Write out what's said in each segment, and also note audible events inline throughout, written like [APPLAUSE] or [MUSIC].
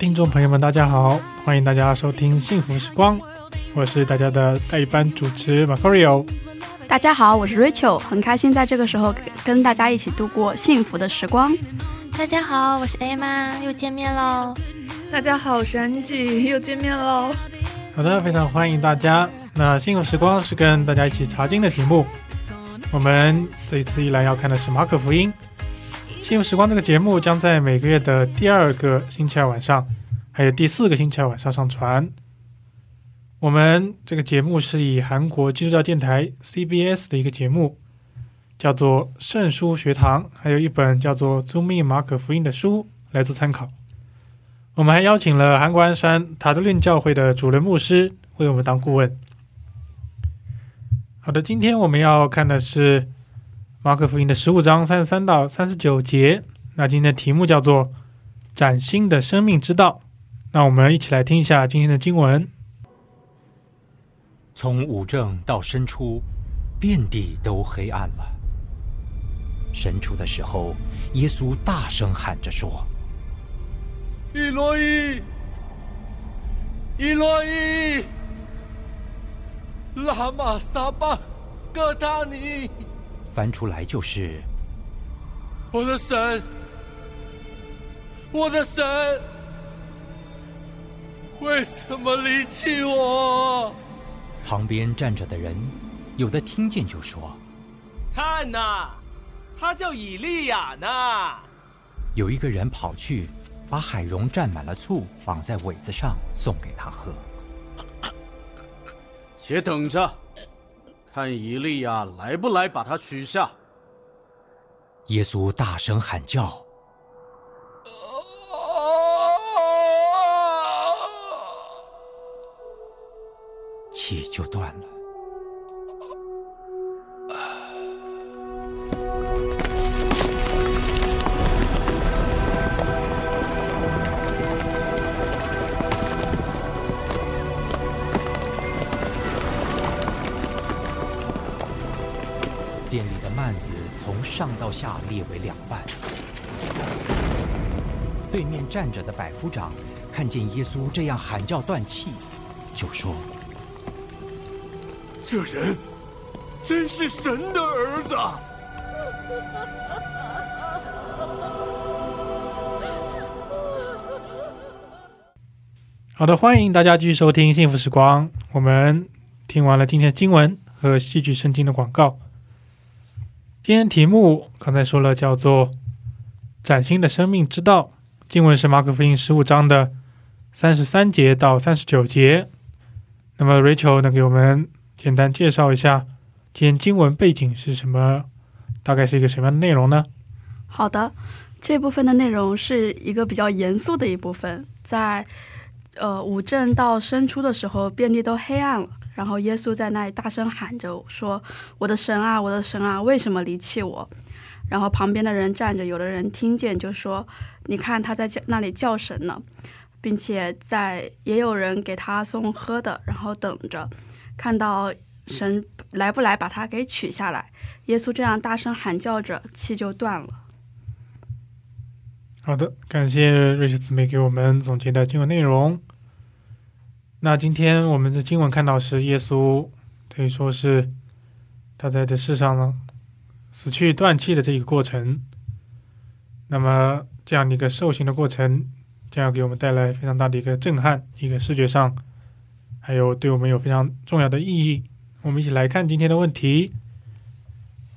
听众朋友们，大家好，欢迎大家收听《幸福时光》，我是大家的代班主持 Macario。大家好，我是 Rachel，很开心在这个时候跟大家一起度过幸福的时光。大家好，我是 Emma，又见面喽。大家好，我是 Angie，，又见面喽。好的，非常欢迎大家。那《幸福时光》是跟大家一起查经的题目，我们这一次一来要看的是马可福音。《幸福时光》这个节目将在每个月的第二个星期二晚上，还有第四个星期二晚上上传。我们这个节目是以韩国基督教电台 CBS 的一个节目，叫做《圣书学堂》，还有一本叫做《宗密马可福音》的书来做参考。我们还邀请了韩国鞍山塔德令教会的主任牧师为我们当顾问。好的，今天我们要看的是马可福音的十五章三十三到三十九节。那今天的题目叫做“崭新的生命之道”。那我们一起来听一下今天的经文。从五正到深处，遍地都黑暗了。申初的时候，耶稣大声喊着说伊洛伊，伊洛伊，拉玛撒巴哥达尼，：“翻出来就是我的神，我的神，为什么离弃我？旁边站着的人，有的听见就说，看呐，他叫以利亚呢。有一个人跑去把海蓉蘸满了醋，绑在苇子上送给他喝。[LAUGHS] 且等着，看以利亚来不来把他取下。耶稣大声喊叫，气就断了。下裂为两半。对面站着的百夫长看见耶稣这样喊叫断气，就说这人真是神的儿子。[LAUGHS] 好的，欢迎大家继续收听《幸福时光》。我们听完了今天的经文和戏剧圣经的广告。今天题目刚才说了，叫做“崭新的生命之道”。经文是马可福音十五章的三十三节到三十九节。那么 Rachel 能给我们简单介绍一下今天经文背景是什么？大概是一个什么样的内容呢？好的，这部分的内容是一个比较严肃的一部分，在呃五正到申初的时候，遍地都黑暗了。然后耶稣在那里大声喊着说：“我的神啊，我的神啊，为什么离弃我？”然后旁边的人站着，有的人听见就说：“你看他在叫那里叫神呢，并且在也有人给他送喝的，然后等着看到神来不来把他给取下来。”耶稣这样大声喊叫着，气就断了。好的，感谢瑞士姊妹给我们总结的经文内容。那今天我们的经文看到是耶稣可以说是他在这世上呢死去断气的这一个过程。那么这样的一个受刑的过程，将要给我们带来非常大的一个震撼，一个视觉上，还有对我们有非常重要的意义。我们一起来看今天的问题：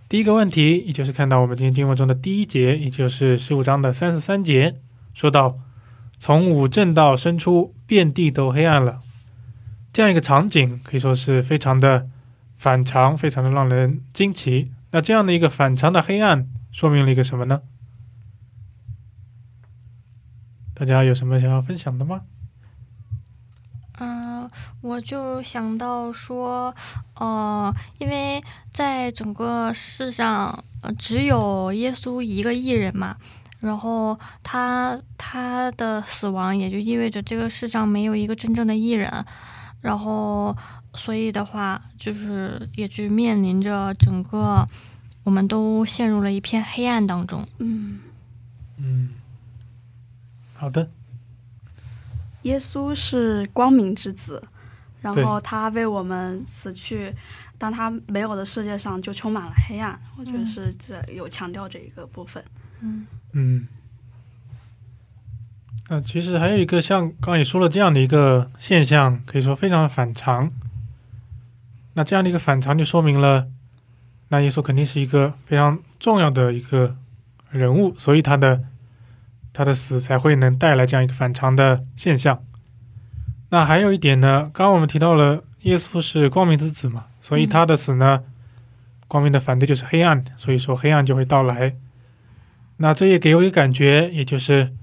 第一个问题，也就是看到我们今天经文中的第一节，也就是十五章的三十三节，说到从五正到生出，遍地都黑暗了。这样一个场景可以说是非常的反常，非常的让人惊奇。那这样的一个反常的黑暗，说明了一个什么呢？大家有什么想要分享的吗？嗯，我就想到说，呃，因为在整个世上，呃，只有耶稣一个艺人嘛，然后他他的死亡也就意味着这个世上没有一个真正的艺人，然后所以的话，就是也就面临着整个我们都陷入了一片黑暗当中。嗯，嗯，好的，耶稣是光明之子，然后他为我们死去，当他没有的世界上就充满了黑暗。我觉得嗯是这有强调这一个部分。嗯嗯。那其实还有一个像刚刚也说了这样的一个现象，可以说非常的反常。那这样的一个反常就说明了，那耶稣肯定是一个非常重要的一个人物，所以他的他的死才会能带来这样一个反常的现象。那还有一点呢，刚刚我们提到了耶稣是光明之子嘛，所以他的死呢，光明的反对就是黑暗，所以说黑暗就会到来。那这也给我一个感觉，也就是，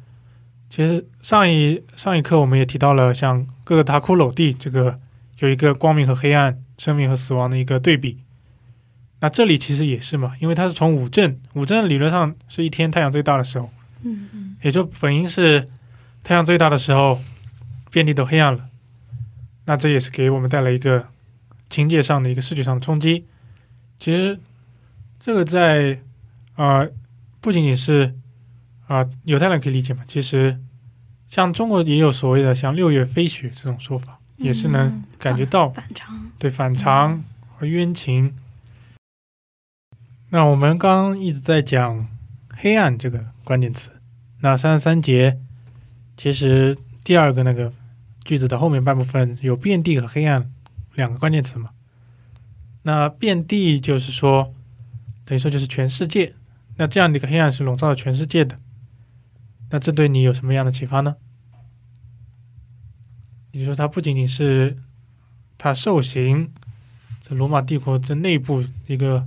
其实上一上一课我们也提到了，像各个塔库鲁地这个有一个光明和黑暗、生命和死亡的一个对比。那这里其实也是嘛，因为它是从五正，五正理论上是一天太阳最大的时候，嗯也就本应是太阳最大的时候，遍地都黑暗了。那这也是给我们带来一个情节上的一个视觉上的冲击。其实这个在呃不仅仅是啊、犹太人可以理解嘛，其实像中国也有所谓的像六月飞雪这种说法，也是能嗯感觉到反常。对反常和冤情。那我们刚刚一直在讲黑暗这个关键词，那三十三节其实第二个那个句子的后面半部分有遍地和黑暗两个关键词嘛。那遍地就是说，等于说就是全世界。那这样的一个黑暗是笼罩了全世界的。那这对你有什么样的启发呢？也就是说，它不仅仅是它受刑，在罗马帝国这内部一个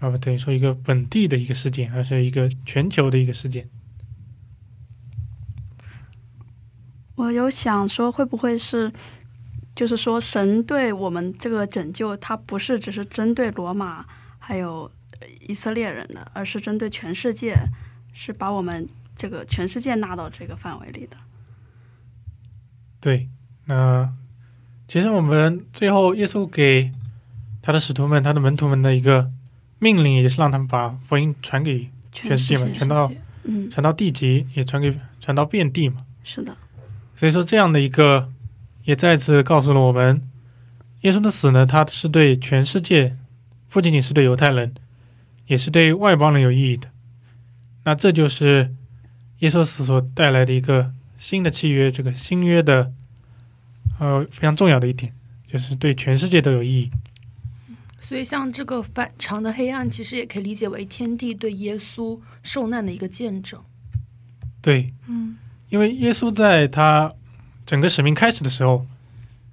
啊，不等于说一个本地的一个事件，而是一个全球的一个事件。我有想说，会不会是，就是说，神对我们这个拯救，它不是只是针对罗马还有以色列人的，而是针对全世界，是把我们这个全世界纳到这个范围里的。对，那其实我们最后耶稣给他的使徒们、他的门徒们的一个命令，也是让他们把福音传给全世界嘛，传到嗯，传到地极，也传给传到遍地嘛。是的，所以说，这样的一个也再次告诉了我们，耶稣的死呢，他是对全世界，不仅仅是对犹太人，也是对外邦人有意义的。那这就是耶稣死所带来的一个新的契约，这个新约的呃非常重要的一点，就是对全世界都有意义。所以，像这个反常的黑暗，其实也可以理解为天地对耶稣受难的一个见证。对，嗯因为耶稣在他整个使命开始的时候，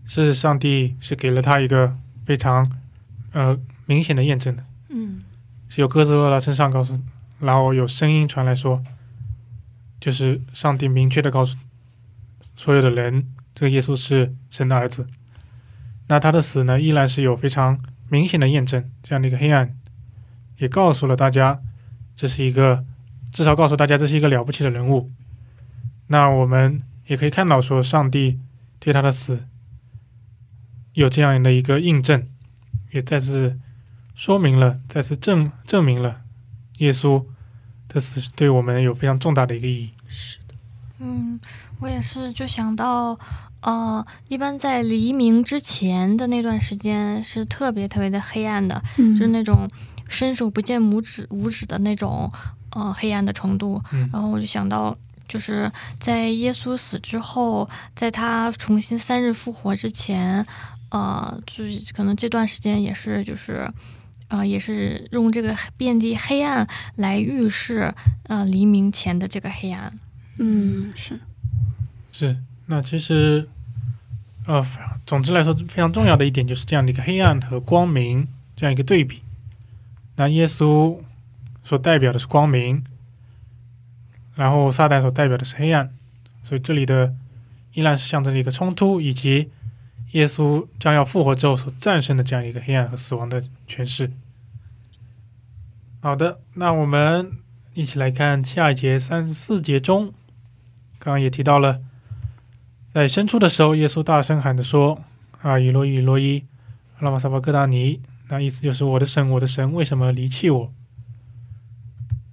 是上帝是给了他一个非常呃明显的验证的。嗯是有鸽子落到身上，告诉，然后有声音传来说，就是上帝明确的告诉所有的人，这个耶稣是神的儿子。那他的死呢，依然是有非常明显的验证，这样的一个黑暗，也告诉了大家，这是一个至少告诉大家这是一个了不起的人物。那我们也可以看到说，上帝对他的死有这样的一个印证，也再次说明了，再次证证明了耶稣的死对我们有非常重大的一个意义。是的嗯，我也是就想到，呃，一般在黎明之前的那段时间是特别特别的黑暗的，嗯就是那种伸手不见五指五指的那种呃黑暗的程度。嗯然后我就想到，就是在耶稣死之后，在他重新三日复活之前，呃，就是可能这段时间也是就是啊、也是用这个遍地黑暗来预示呃黎明前的这个黑暗。嗯，是，是，那其实，呃，总之来说，非常重要的一点就是这样的一个黑暗和光明这样一个对比。那耶稣所代表的是光明，然后撒旦所代表的是黑暗，所以这里的依然是象征了一个冲突，以及耶稣将要复活之后所战胜的这样一个黑暗和死亡的诠释。好的，那我们一起来看下一节三十四节中。刚刚也提到了，在伸出的时候，耶稣大声喊着说：“啊，以罗伊，以罗伊，拉玛萨巴克达尼。”那意思就是：“我的神，我的神，为什么离弃我？”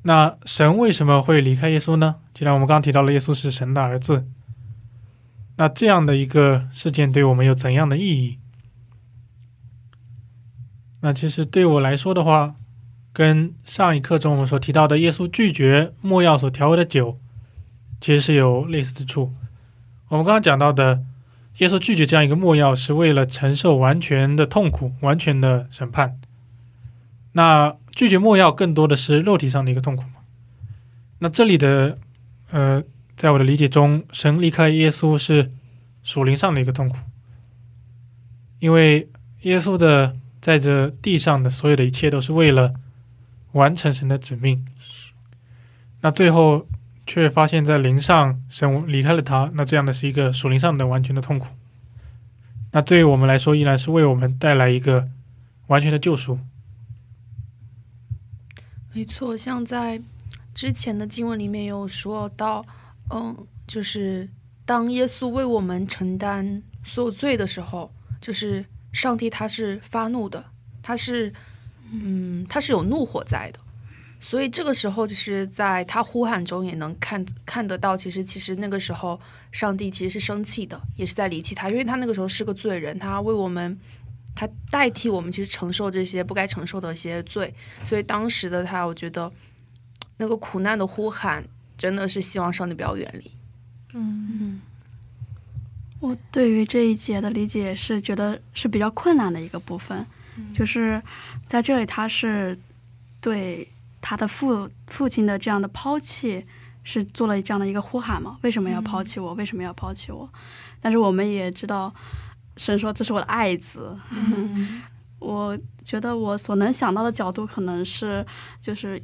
那神为什么会离开耶稣呢？既然我们刚提到了耶稣是神的儿子，那这样的一个事件对我们有怎样的意义？那其实对我来说的话，跟上一课中我们所提到的耶稣拒绝莫药所调和的酒。其实是有类似之处。我们刚刚讲到的，耶稣拒绝这样一个墨药，是为了承受完全的痛苦、完全的审判。那拒绝墨药更多的是肉体上的一个痛苦？那这里的，呃，在我的理解中，神离开耶稣是属灵上的一个痛苦，因为耶稣的在这地上的所有的一切都是为了完成神的指命。那最后。却发现，在灵上神离开了他，那这样的是一个属灵上的完全的痛苦。那对于我们来说，依然是为我们带来一个完全的救赎。没错，像在之前的经文里面有说到，嗯，就是当耶稣为我们承担所有罪的时候，就是上帝他是发怒的，他是，嗯，他是有怒火在的。所以这个时候，就是在他呼喊中也能看看得到，其实其实那个时候，上帝其实是生气的，也是在离弃他，因为他那个时候是个罪人，他为我们，他代替我们去承受这些不该承受的一些罪，所以当时的他，我觉得那个苦难的呼喊，真的是希望上帝不要远离。嗯，我对于这一节的理解是觉得是比较困难的一个部分，就是在这里他是对。他的父父亲的这样的抛弃，是做了这样的一个呼喊嘛？为什么要抛弃我？为什么要抛弃我？但是我们也知道，神说这是我的爱子。[LAUGHS] 我觉得我所能想到的角度，可能是就是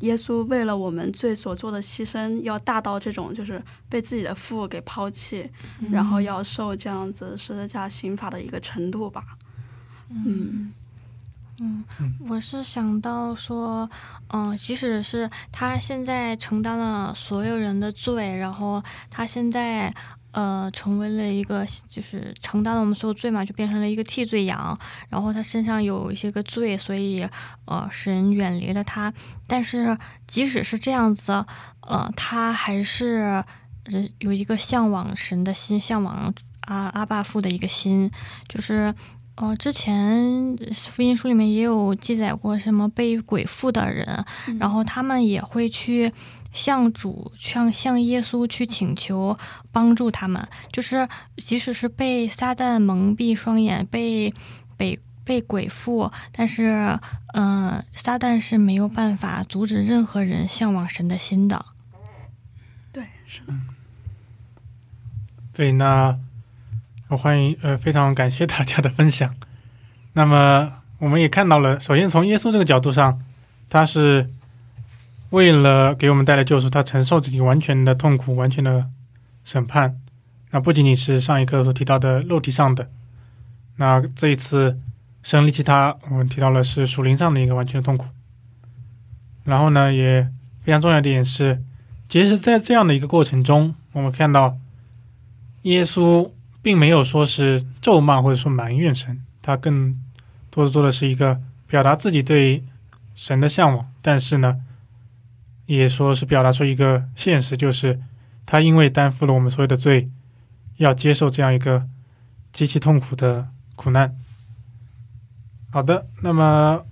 耶稣为了我们罪所做的牺牲，要大到这种就是被自己的父给抛弃，然后要受这样子十字架刑罚的一个程度吧。嗯。嗯，我是想到说，嗯，即使是他现在承担了所有人的罪，然后他现在呃成为了一个，就是承担了我们所有罪嘛，就变成了一个替罪羊，然后他身上有一些个罪，所以呃神远离了他。但是即使是这样子，呃，他还是有一个向往神的心，向往阿阿爸父的一个心，就是。哦，之前福音书里面也有记载过，什么被鬼附的人，然后他们也会去向主、向向耶稣去请求帮助他们。就是即使是被撒旦蒙蔽双眼，被被被鬼附，但是，嗯，撒旦是没有办法阻止任何人向往神的心的。对，是的。对，那。我欢迎，呃，非常感谢大家的分享。那么，我们也看到了，首先从耶稣这个角度上，他是为了给我们带来救赎，他承受自己完全的痛苦、完全的审判。那不仅仅是上一课所提到的肉体上的，那这一次生离其他，我们提到了是属灵上的一个完全的痛苦。然后呢，也非常重要的一点是，其实，在这样的一个过程中，我们看到耶稣。并没有说是咒骂或者说埋怨神，他更多的做的是一个表达自己对神的向往，但是呢，也说是表达出一个现实，就是他因为担负了我们所有的罪，要接受这样一个极其痛苦的苦难。好的，那么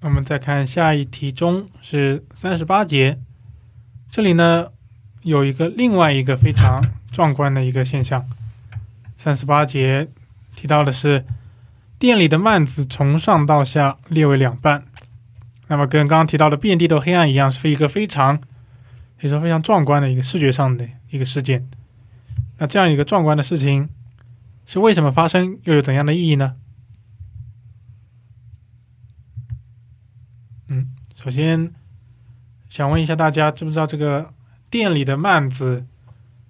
我们再看下一题，中是三十八节，这里呢有一个另外一个非常壮观的一个现象。三十八节提到的是，殿里的幔子从上到下列为两半，那么跟刚刚提到的遍地都黑暗一样，是一个非常可以说非常壮观的一个视觉上的一个事件。那这样一个壮观的事情是为什么发生，又有怎样的意义呢？嗯，首先想问一下大家，知不知道这个殿里的幔子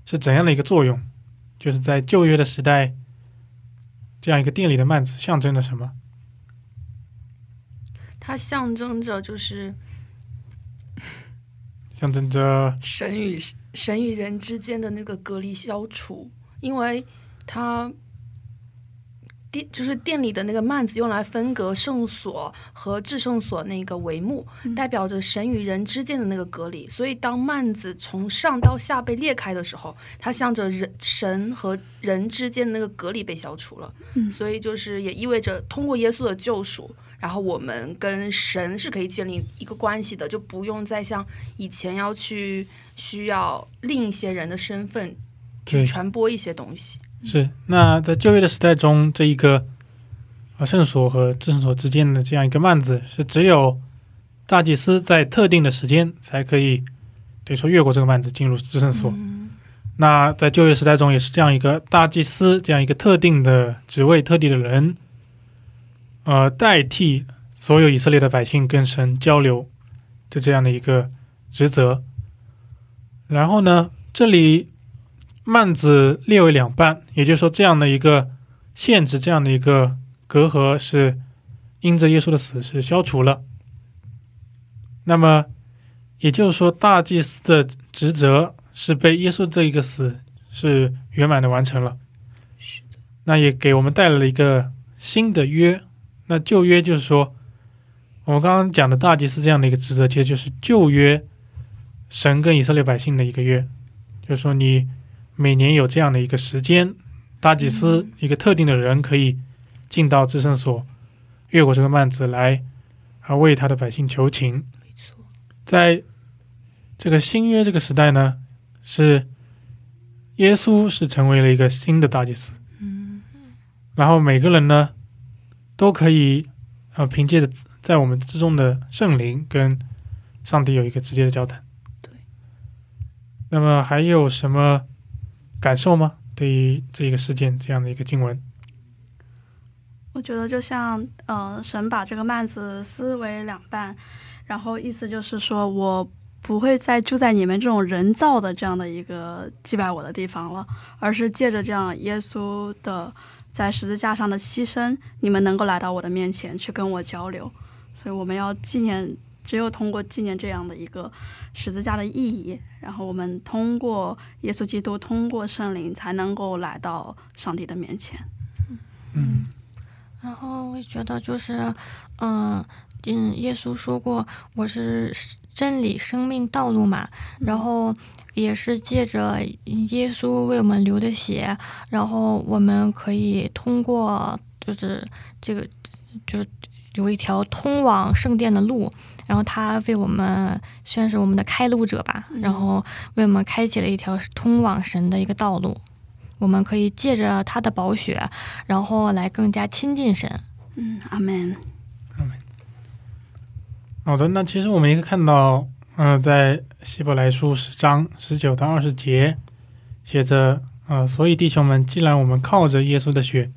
是怎样的一个作用？就是在旧约的时代，这样一个殿里的幔子象征着什么？它象征着就是象征着 [LAUGHS] 神与神与人之间的那个隔离消除，因为它殿就是店里的那个幔子用来分隔圣所和至圣所那个帷幕，代表着神与人之间的那个隔离。所以当幔子从上到下被裂开的时候，它向着人神和人之间的那个隔离被消除了。嗯所以就是也意味着通过耶稣的救赎。然后我们跟神是可以建立一个关系的，就不用再像以前要去需要另一些人的身份去传播一些东西。是那在旧约的时代中，这一个啊圣所和至圣所之间的这样一个幔子，是只有大祭司在特定的时间才可以，等于说越过这个幔子进入至圣所。嗯那在旧约时代中也是这样一个大祭司这样一个特定的职位、特定的人，呃，代替所有以色列的百姓跟神交流的这样的一个职责。然后呢，这里幔子列为两半，也就是说，这样的一个限制、这样的一个隔阂是因着耶稣的死是消除了。那么，也就是说，大祭司的职责是被耶稣这一个死是圆满的完成了。那也给我们带来了一个新的约。那旧约就是说，我们刚刚讲的大祭司这样的一个职责，其实就是旧约神跟以色列百姓的一个约，就是说你每年有这样的一个时间，大祭司嗯一个特定的人可以进到至圣所，越过这个幔子来，啊为他的百姓求情。在这个新约这个时代呢，是耶稣是成为了一个新的大祭司，嗯，然后每个人呢都可以呃凭借着在我们之中的圣灵跟上帝有一个直接的交谈。对。那么还有什么感受吗？对于这一个事件这样的一个经文？我觉得就像，呃，神把这个幔子撕为两半，然后意思就是说我不会再住在你们这种人造的这样的一个祭拜我的地方了，而是借着这样耶稣的在十字架上的牺牲，你们能够来到我的面前去跟我交流。所以我们要纪念，只有通过纪念这样的一个十字架的意义，然后我们通过耶稣基督，通过圣灵，才能够来到上帝的面前。嗯。然后我也觉得就是，嗯、嗯，耶稣说过我是真理、生命、道路嘛，然后也是借着耶稣为我们流的血，然后我们可以通过就是这个就是有一条通往圣殿的路，然后他为我们算是我们的开路者吧，然后为我们开启了一条通往神的一个道路。我们可以借着他的宝血，然后来更加亲近神。嗯，阿门。好的，那其实我们也可以看到，嗯、在希伯来书十章十九到二十节写着，呃，所以弟兄们，既然我们靠着耶稣的血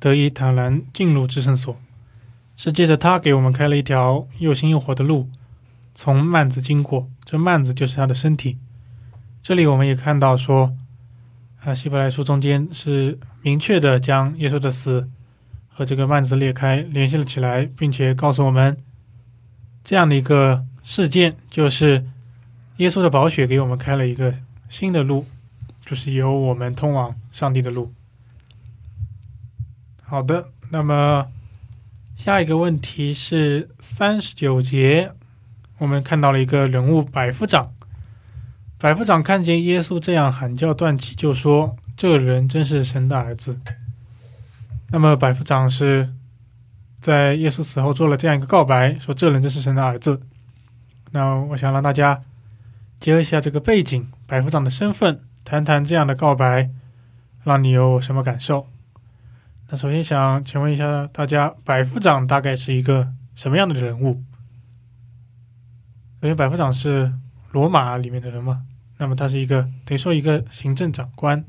得以坦然进入至圣所，是借着他给我们开了一条又新又活的路，从幔子经过，这幔子就是他的身体。这里我们也看到说，啊，希伯来书中间是明确的将耶稣的死和这个幔子裂开联系了起来，并且告诉我们。这样的一个事件，就是耶稣的宝血给我们开了一个新的路，就是由我们通往上帝的路。好的，那么下一个问题是三十九节，我们看到了一个人物百夫长。百夫长看见耶稣这样喊叫断气，就说：“这人真是神的儿子。”那么百夫长是在耶稣死后做了这样一个告白，说这人真是神的儿子。那我想让大家结合一下这个背景，百夫长的身份，谈谈这样的告白，让你有什么感受？那首先想请问一下大家，百夫长大概是一个什么样的人物？首先，百夫长是罗马里面的人嘛，那么他是一个等于说一个行政长官。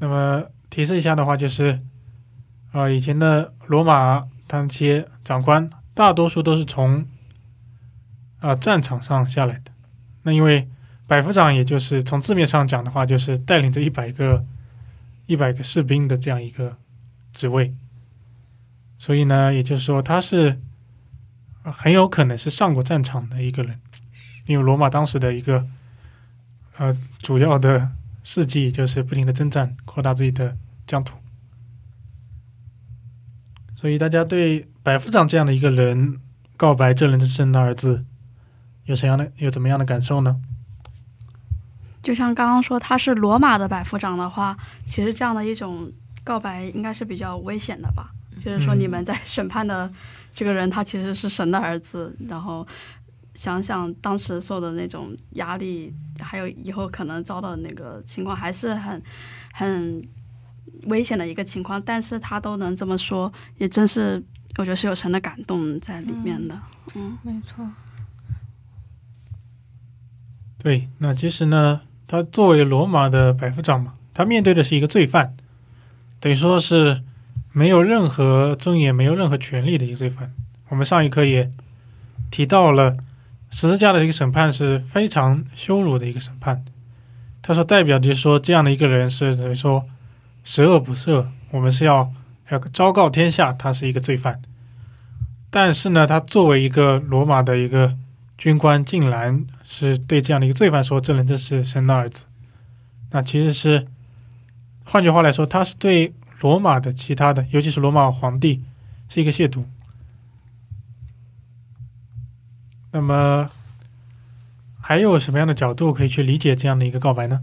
那么提示一下的话，就是啊，以前的罗马那些长官大多数都是从啊战场上下来的。那因为百夫长，也就是从字面上讲的话，就是带领着一百个。一百个士兵的这样一个职位，所以呢，也就是说他是很有可能是上过战场的一个人，因为罗马当时的一个呃主要的事迹就是不停的征战，扩大自己的疆土，所以大家对百夫长这样的一个人告白这人是生的儿子，有什么样的有怎么样的感受呢？就像刚刚说他是罗马的百夫长的话，其实这样的一种告白应该是比较危险的吧？就是说你们在审判的这个人他其实是神的儿子，然后想想当时受的那种压力，还有以后可能遭到的那个情况，还是很很危险的一个情况。但是他都能这么说，也真是我觉得是有神的感动在里面的。嗯，没错。对，那其实呢。他作为罗马的百夫长嘛，他面对的是一个罪犯，等于说是没有任何尊严、没有任何权利的一个罪犯。我们上一课也提到了十字架的一个审判是非常羞辱的一个审判。他说，代表就是说，这样的一个人是等于说十恶不赦，我们是要要昭告天下，他是一个罪犯。但是呢，他作为一个罗马的一个军官，竟然。是对这样的一个罪犯说：“这人就是神的儿子。”那其实是，换句话来说，他是对罗马的其他的，尤其是罗马皇帝，是一个亵渎。那么，还有什么样的角度可以去理解这样的一个告白呢？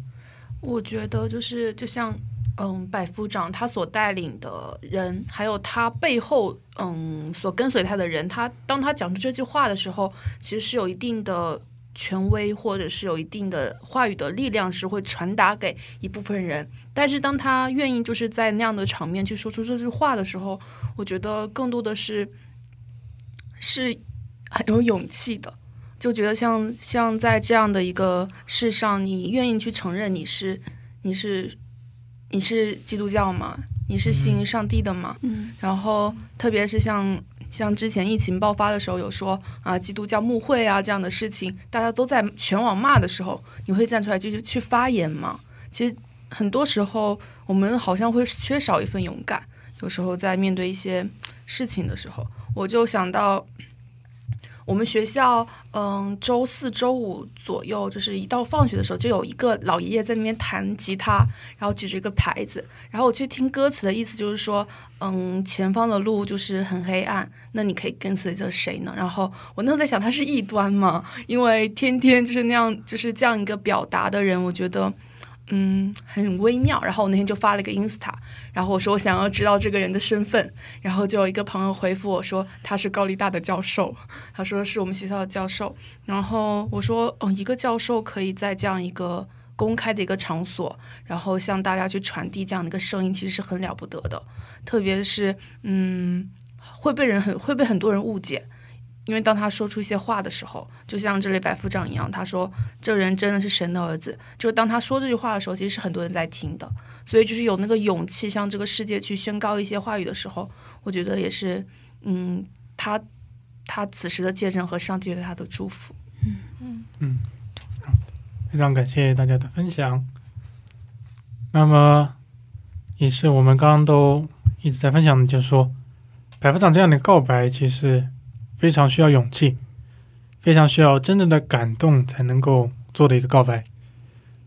我觉得就是，就像嗯，百夫长他所带领的人，还有他背后嗯所跟随他的人，他当他讲出这句话的时候，其实是有一定的。权威或者是有一定的话语的力量是会传达给一部分人，但是当他愿意就是在那样的场面去说出这句话的时候，我觉得更多的是是很有勇气的，就觉得像像在这样的一个世上，你愿意去承认你是你是你是基督教吗？你是信上帝的吗？嗯，然后特别是像。像之前疫情爆发的时候，有说啊基督教牧会啊这样的事情，大家都在全网骂的时候，你会站出来继续去发言吗？其实很多时候我们好像会缺少一份勇敢，有时候在面对一些事情的时候，我就想到。我们学校，嗯，周四周五左右，就是一到放学的时候，就有一个老爷爷在那边弹吉他，然后举着一个牌子，然后我去听歌词的意思就是说，嗯，前方的路就是很黑暗，那你可以跟随着谁呢？然后我那时候在想，他是异端吗？因为天天就是那样，就是这样一个表达的人，我觉得。嗯，很微妙。然后我那天就发了一个 Insta，然后我说我想要知道这个人的身份，然后就有一个朋友回复我说他是高利大的教授，他说是我们学校的教授。然后我说，嗯，一个教授可以在这样一个公开的一个场所，然后向大家去传递这样的一个声音，其实是很了不得的。特别是，嗯，会被人很会被很多人误解。因为当他说出一些话的时候，就像这类白夫长一样，他说这人真的是神的儿子。就是当他说这句话的时候，其实是很多人在听的。所以就是有那个勇气向这个世界去宣告一些话语的时候，我觉得也是，嗯，他他此时的见证和上帝对他的祝福。嗯嗯嗯，非常感谢大家的分享。那么也是我们刚刚都一直在分享的，就是说白夫长这样的告白，其实。非常需要勇气，非常需要真正的感动才能够做的一个告白，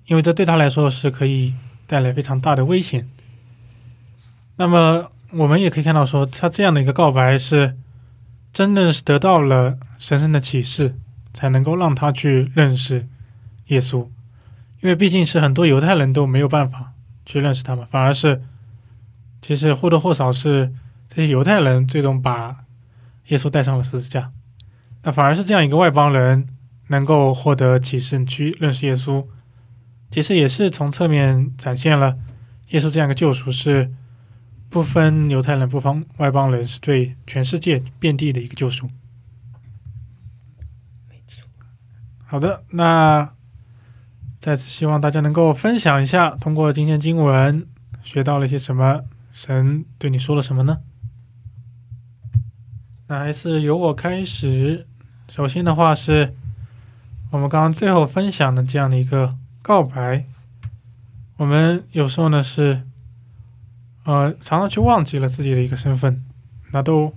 因为这对他来说是可以带来非常大的危险。那么我们也可以看到，说他这样的一个告白是真的是得到了神圣的启示，才能够让他去认识耶稣，因为毕竟是很多犹太人都没有办法去认识他们，反而是其实或多或少是这些犹太人最终把。耶稣带上了十字架，那反而是这样一个外邦人能够获得启示去认识耶稣，其实也是从侧面展现了耶稣这样一个救赎是不分犹太人、不分外邦人，是对全世界遍地的一个救赎。好的，那再次希望大家能够分享一下，通过今天经文学到了一些什么，神对你说了什么呢？那还是由我开始。首先的话是，我们刚刚最后分享的这样的一个告白。我们有时候呢是，呃，常常去忘记了自己的一个身份。那都，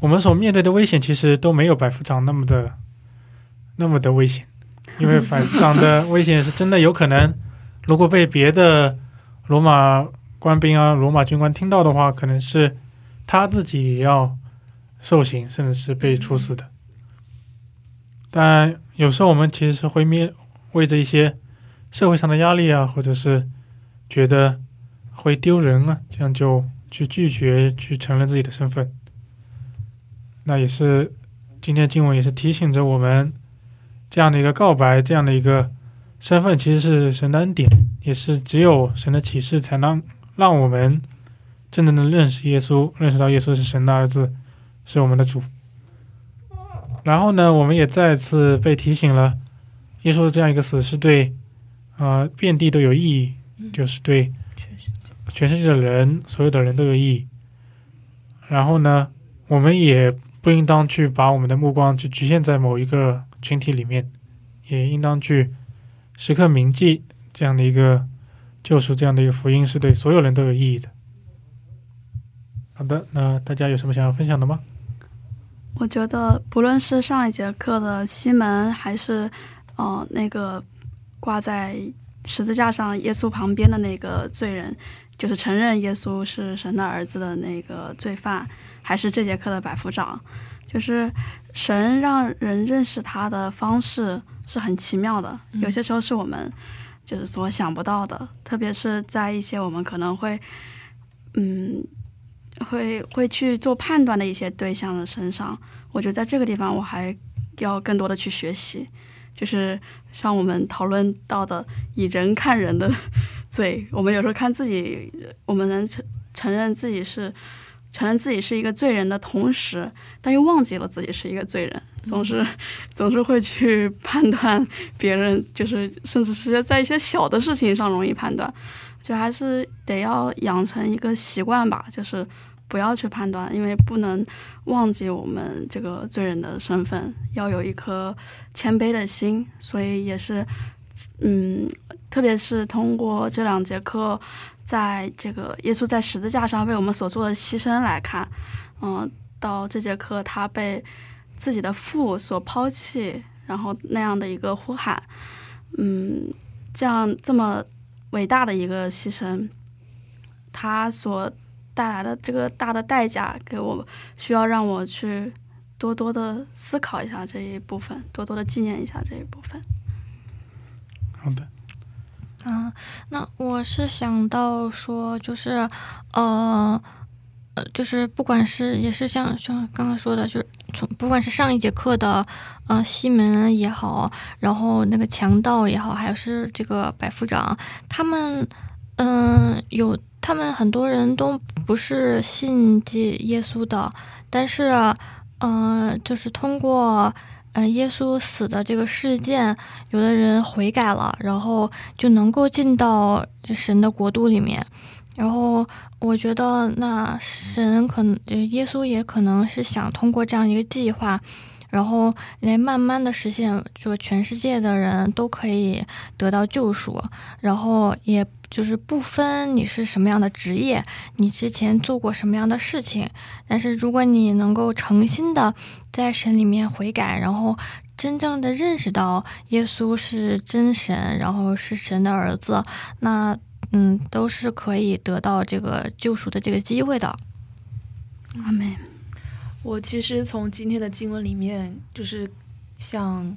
我们所面对的危险其实都没有百夫长那么的，那么的危险。因为百夫长的危险是真的有可能，[LAUGHS] 如果被别的罗马官兵啊、罗马军官听到的话，可能是他自己也要。受刑，甚至是被处死的。但有时候我们其实是会面为着一些社会上的压力啊，或者是觉得会丢人啊，这样就去拒绝去承认自己的身份。那也是今天经文也是提醒着我们，这样的一个告白，这样的一个身份，其实是神的恩典，也是只有神的启示才能让我们真正的认识耶稣，认识到耶稣是神的儿子。是我们的主，然后呢，我们也再次被提醒了，耶稣的这样一个死是对，啊，遍地都有意义，就是对全世界的人，所有的人都有意义。然后呢，我们也不应当去把我们的目光去局限在某一个群体里面，也应当去时刻铭记这样的一个救赎，这样的一个福音是对所有人都有意义的。好的，那大家有什么想要分享的吗？我觉得，不论是上一节课的西门，还是，呃，那个挂在十字架上耶稣旁边的那个罪人，就是承认耶稣是神的儿子的那个罪犯，还是这节课的百夫长，就是神让人认识他的方式是很奇妙的，有些时候是我们就是所想不到的，特别是在一些我们可能会，嗯。会会去做判断的一些对象的身上，我觉得在这个地方我还要更多的去学习，就是像我们讨论到的以人看人的 [LAUGHS] 罪，我们有时候看自己，我们能承承认自己是承认自己是一个罪人的同时，但又忘记了自己是一个罪人，总是 [LAUGHS] 总是会去判断别人，就是甚至是在一些小的事情上容易判断。就还是得要养成一个习惯吧，就是不要去判断，因为不能忘记我们这个罪人的身份，要有一颗谦卑的心。所以也是，嗯，特别是通过这两节课，在这个耶稣在十字架上为我们所做的牺牲来看，嗯，到这节课他被自己的父所抛弃，然后那样的一个呼喊，嗯，这样这么。伟大的一个牺牲，他所带来的这个大的代价，给我需要让我去多多的思考一下这一部分，多多的纪念一下这一部分。好的。啊，那我是想到说，就是呃。呃，就是不管是也是像像刚刚说的，就是从不管是上一节课的，呃，西门也好，然后那个强盗也好，还是这个百夫长，他们，嗯，有他们很多人都不是信耶稣的，但是，嗯，就是通过，嗯，耶稣死的这个事件，有的人悔改了，然后就能够进到神的国度里面。然后我觉得，那神可能，耶稣也可能是想通过这样一个计划，然后来慢慢的实现，就全世界的人都可以得到救赎，然后也就是不分你是什么样的职业，你之前做过什么样的事情，但是如果你能够诚心的在神里面悔改，然后真正的认识到耶稣是真神，然后是神的儿子，那。嗯，都是可以得到这个救赎的这个机会的。阿门。我其实从今天的经文里面，就是像，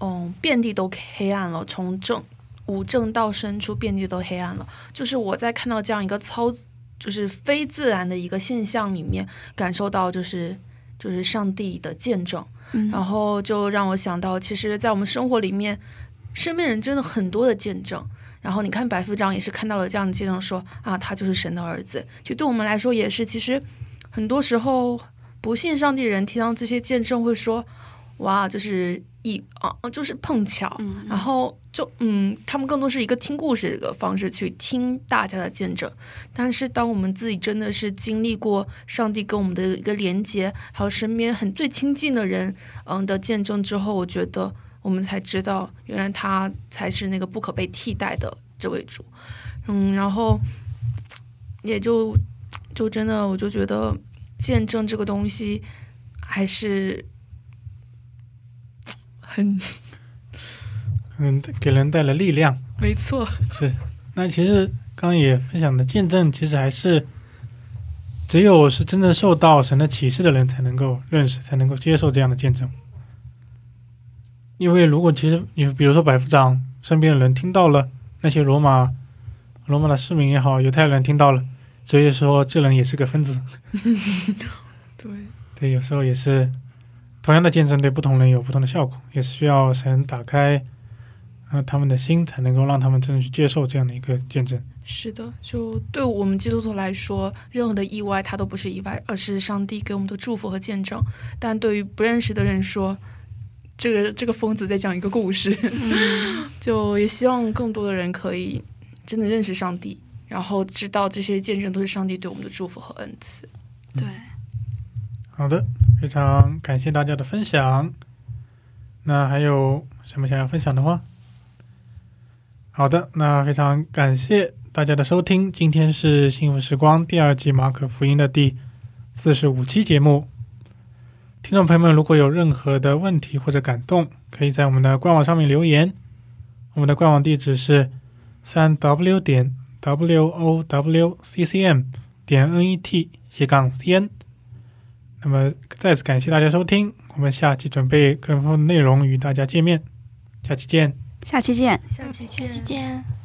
嗯，遍地都黑暗了，从正无正到深处，遍地都黑暗了。就是我在看到这样一个超，就是非自然的一个现象里面，感受到就是就是上帝的见证，然后就让我想到，其实，在我们生活里面，身边人真的很多的见证。然后你看白夫长也是看到了这样的见证说，啊，他就是神的儿子。就对我们来说也是，其实很多时候不信上帝人听到这些见证会说，哇，就是一啊，就是碰巧，嗯然后就嗯，他们更多是一个听故事的一个方式去听大家的见证。但是当我们自己真的是经历过上帝跟我们的一个连接，还有身边很最亲近的人嗯的见证之后，我觉得我们才知道，原来他才是那个不可被替代的这位主。嗯，然后也就就真的我就觉得见证这个东西还是很嗯，给人带来力量。没错。是，那其实刚刚也分享的见证，其实还是只有是真正受到神的启示的人才能够认识，才能够接受这样的见证。因为如果其实你比如说百夫长身边的人听到了，那些罗马罗马的市民也好，犹太人听到了，直接说这人也是个分子。[LAUGHS] 对，对，有时候也是同样的见证对不同人有不同的效果，也是需要神打开呃他们的心，才能够让他们真的去接受这样的一个见证。是的，就对我们基督徒来说，任何的意外它都不是意外，而是上帝给我们的祝福和见证。但对于不认识的人说，这个这个疯子在讲一个故事，[LAUGHS] 就也希望更多的人可以真的认识上帝，然后知道这些见证都是上帝对我们的祝福和恩赐。对，好的，非常感谢大家的分享。那还有什么想要分享的话？好的，那非常感谢大家的收听。今天是幸福时光第二季马可福音的第四十五期节目。听众朋友们，如果有任何的问题或者感动，可以在我们的官网上面留言。我们的官网地址是三 w 点 w o w c c m 点 n e t 斜杠 c n。那么再次感谢大家收听，我们下期准备更丰富的内容与大家见面，下期见。下期见。下期下期见。